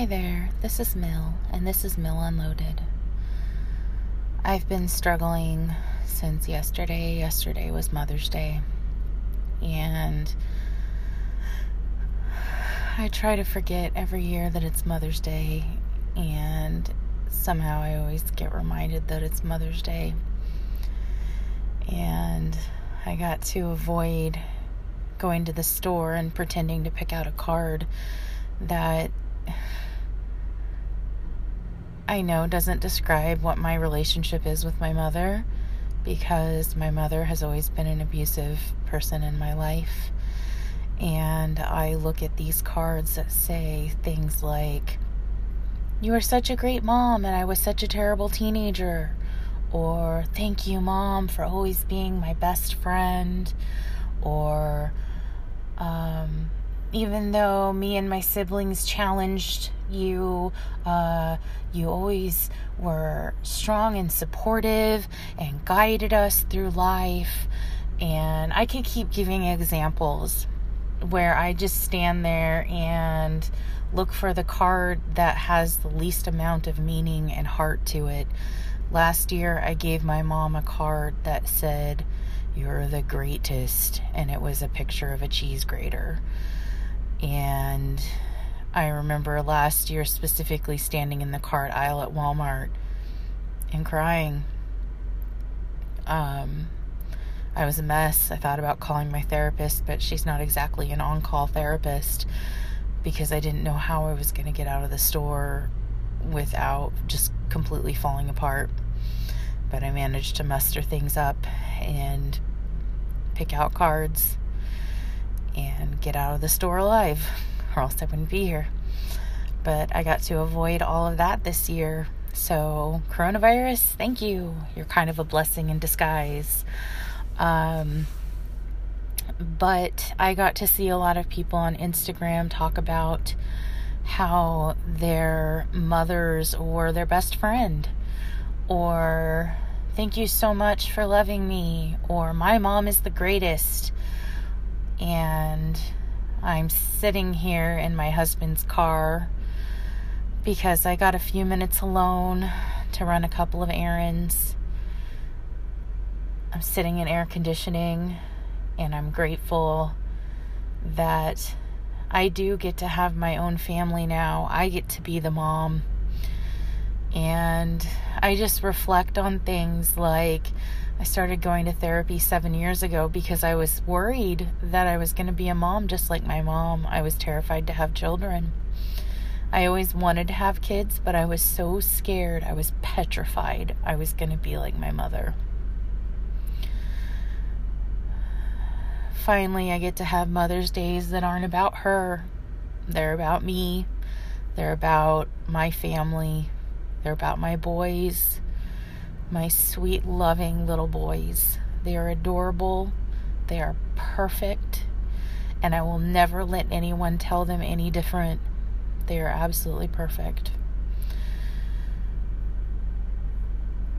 Hi there, this is Mill, and this is Mill Unloaded. I've been struggling since yesterday. Yesterday was Mother's Day, and I try to forget every year that it's Mother's Day, and somehow I always get reminded that it's Mother's Day. And I got to avoid going to the store and pretending to pick out a card that I know doesn't describe what my relationship is with my mother because my mother has always been an abusive person in my life. And I look at these cards that say things like, You are such a great mom, and I was such a terrible teenager. Or, Thank you, mom, for always being my best friend. Or, um, even though me and my siblings challenged you, uh, you always were strong and supportive and guided us through life. And I could keep giving examples where I just stand there and look for the card that has the least amount of meaning and heart to it. Last year, I gave my mom a card that said, You're the greatest, and it was a picture of a cheese grater. And I remember last year specifically standing in the cart aisle at Walmart and crying. Um, I was a mess. I thought about calling my therapist, but she's not exactly an on call therapist because I didn't know how I was going to get out of the store without just completely falling apart. But I managed to muster things up and pick out cards and get out of the store alive, or else I wouldn't be here. But I got to avoid all of that this year. So, coronavirus, thank you. You're kind of a blessing in disguise. Um, but I got to see a lot of people on Instagram talk about how their mothers were their best friend, or thank you so much for loving me, or my mom is the greatest and I'm sitting here in my husband's car because I got a few minutes alone to run a couple of errands. I'm sitting in air conditioning and I'm grateful that I do get to have my own family now. I get to be the mom. And I just reflect on things like I started going to therapy seven years ago because I was worried that I was going to be a mom just like my mom. I was terrified to have children. I always wanted to have kids, but I was so scared. I was petrified I was going to be like my mother. Finally, I get to have Mother's Days that aren't about her. They're about me. They're about my family. They're about my boys my sweet, loving little boys. They are adorable, they are perfect, and I will never let anyone tell them any different. They are absolutely perfect.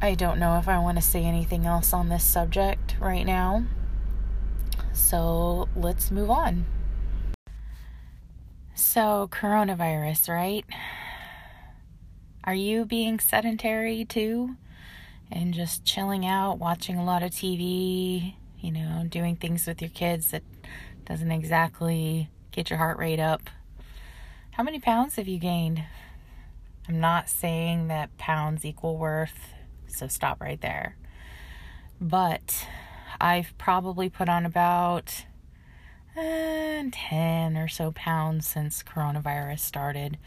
I don't know if I want to say anything else on this subject right now. So let's move on. So, coronavirus, right? Are you being sedentary too? And just chilling out, watching a lot of TV, you know, doing things with your kids that doesn't exactly get your heart rate up. How many pounds have you gained? I'm not saying that pounds equal worth, so stop right there. But I've probably put on about uh, 10 or so pounds since coronavirus started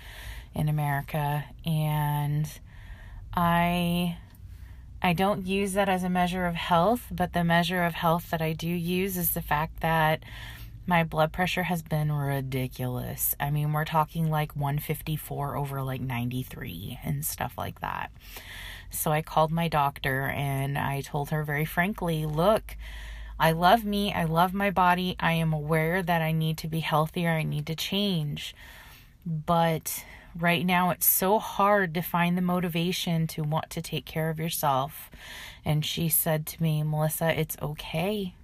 in America. And I I don't use that as a measure of health, but the measure of health that I do use is the fact that my blood pressure has been ridiculous. I mean, we're talking like 154 over like 93 and stuff like that. So I called my doctor and I told her very frankly, look, I love me, I love my body. I am aware that I need to be healthier, I need to change. But Right now, it's so hard to find the motivation to want to take care of yourself. And she said to me, Melissa, it's okay.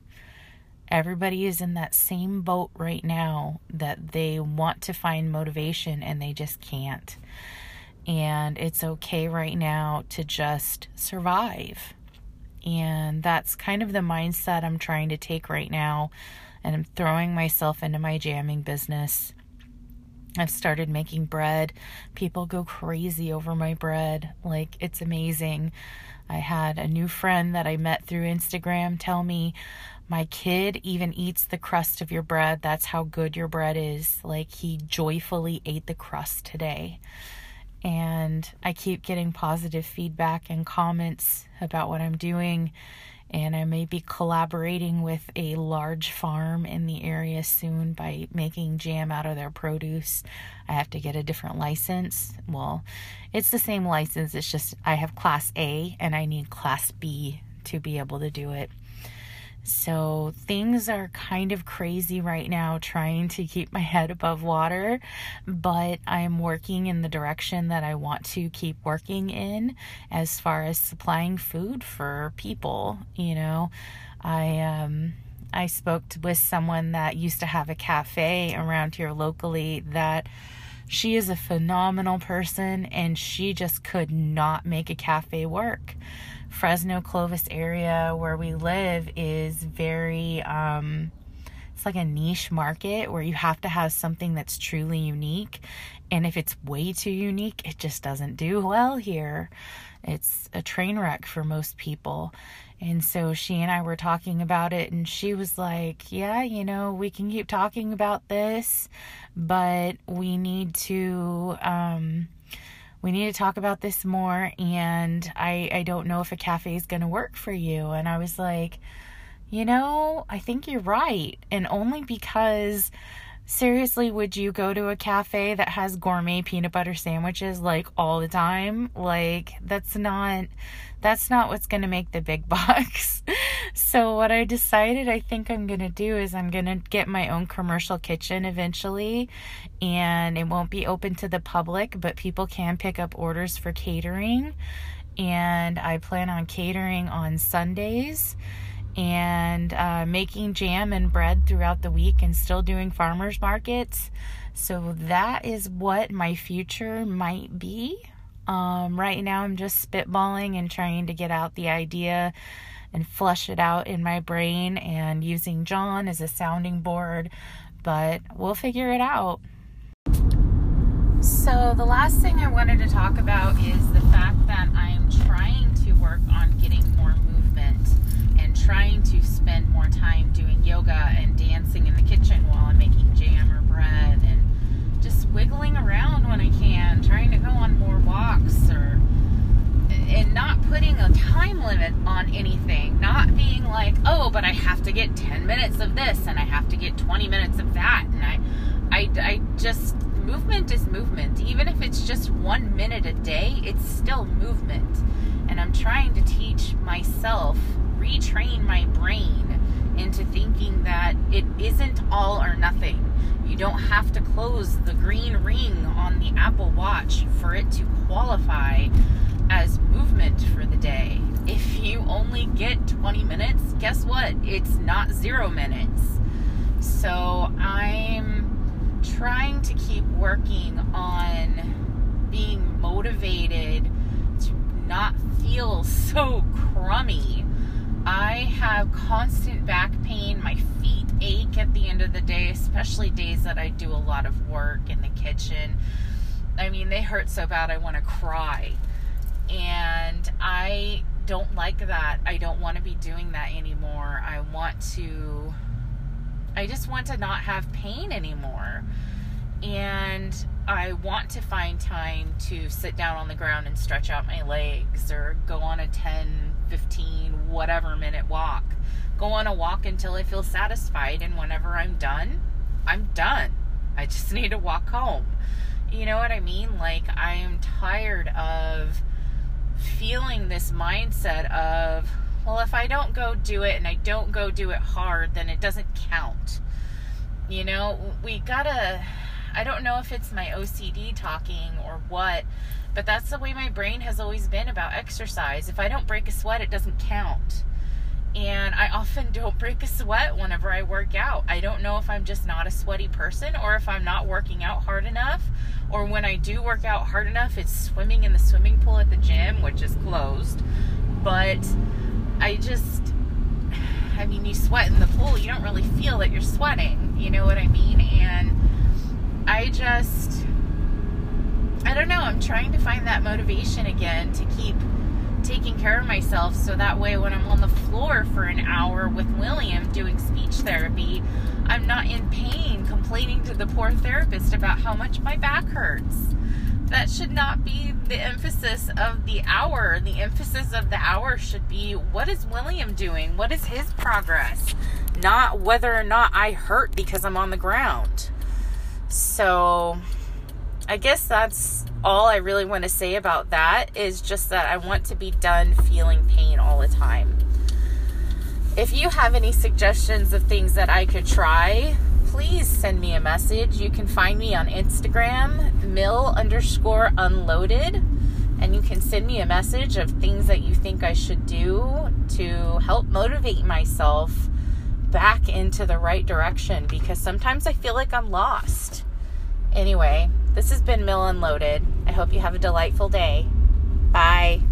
everybody is in that same boat right now that they want to find motivation and they just can't. And it's okay right now to just survive. And that's kind of the mindset I'm trying to take right now. And I'm throwing myself into my jamming business. I've started making bread. People go crazy over my bread. Like, it's amazing. I had a new friend that I met through Instagram tell me, My kid even eats the crust of your bread. That's how good your bread is. Like, he joyfully ate the crust today. And I keep getting positive feedback and comments about what I'm doing and I may be collaborating with a large farm in the area soon by making jam out of their produce. I have to get a different license. Well, it's the same license, it's just I have class A and I need class B to be able to do it. So things are kind of crazy right now trying to keep my head above water, but I'm working in the direction that I want to keep working in as far as supplying food for people, you know. I um I spoke with someone that used to have a cafe around here locally that she is a phenomenal person and she just could not make a cafe work. Fresno Clovis area where we live is very um, it's like a niche market where you have to have something that's truly unique and if it's way too unique it just doesn't do well here it's a train wreck for most people. And so she and I were talking about it and she was like yeah you know we can keep talking about this but we need to um we need to talk about this more and I I don't know if a cafe is going to work for you. And I was like you know I think you're right. And only because seriously would you go to a cafe that has gourmet peanut butter sandwiches like all the time? Like that's not that's not what's going to make the big bucks. So what i decided i think i'm going to do is i'm going to get my own commercial kitchen eventually and it won't be open to the public but people can pick up orders for catering. And i plan on catering on sundays and uh, making jam and bread throughout the week and still doing farmers markets. So that is what my future might be. Um, right now, I'm just spitballing and trying to get out the idea and flush it out in my brain and using John as a sounding board, but we'll figure it out. So, the last thing I wanted to talk about is the fact that I'm trying to work on getting more trying to spend more time doing yoga and dancing in the kitchen while I'm making jam or bread and just wiggling around when I can, trying to go on more walks or and not putting a time limit on anything, not being like, "Oh, but I have to get 10 minutes of this and I have to get 20 minutes of that." And I I I just movement is movement. Even if it's just 1 minute a day, it's still movement. And I'm trying to teach myself retrain my brain into thinking that it isn't all or nothing. You don't have to close the green ring on the Apple Watch for it to qualify as movement for the day. If you only get 20 minutes, guess what? It's not zero minutes. So I'm trying to keep working on being motivated to not feel so crummy I have constant back pain. My feet ache at the end of the day, especially days that I do a lot of work in the kitchen. I mean, they hurt so bad I want to cry. And I don't like that. I don't want to be doing that anymore. I want to, I just want to not have pain anymore. And I want to find time to sit down on the ground and stretch out my legs or go on a 10 15, whatever minute walk. Go on a walk until I feel satisfied, and whenever I'm done, I'm done. I just need to walk home. You know what I mean? Like, I am tired of feeling this mindset of, well, if I don't go do it and I don't go do it hard, then it doesn't count. You know, we gotta, I don't know if it's my OCD talking or what, but that's the way my brain has always been about exercise. If I don't break a sweat, it doesn't count. And I often don't break a sweat whenever I work out. I don't know if I'm just not a sweaty person or if I'm not working out hard enough, or when I do work out hard enough, it's swimming in the swimming pool at the gym, which is closed. But I just, I mean, you sweat in the pool, you don't really feel that you're sweating. You know what I mean? And I just, I don't know, I'm trying to find that motivation again to keep taking care of myself so that way when I'm on the floor for an hour with William doing speech therapy, I'm not in pain complaining to the poor therapist about how much my back hurts. That should not be the emphasis of the hour. The emphasis of the hour should be what is William doing? What is his progress? Not whether or not I hurt because I'm on the ground. So, I guess that's all I really want to say about that is just that I want to be done feeling pain all the time. If you have any suggestions of things that I could try, please send me a message. You can find me on Instagram, mill underscore unloaded, and you can send me a message of things that you think I should do to help motivate myself back into the right direction because sometimes I feel like I'm lost. Anyway, this has been Mill Unloaded. I hope you have a delightful day. Bye.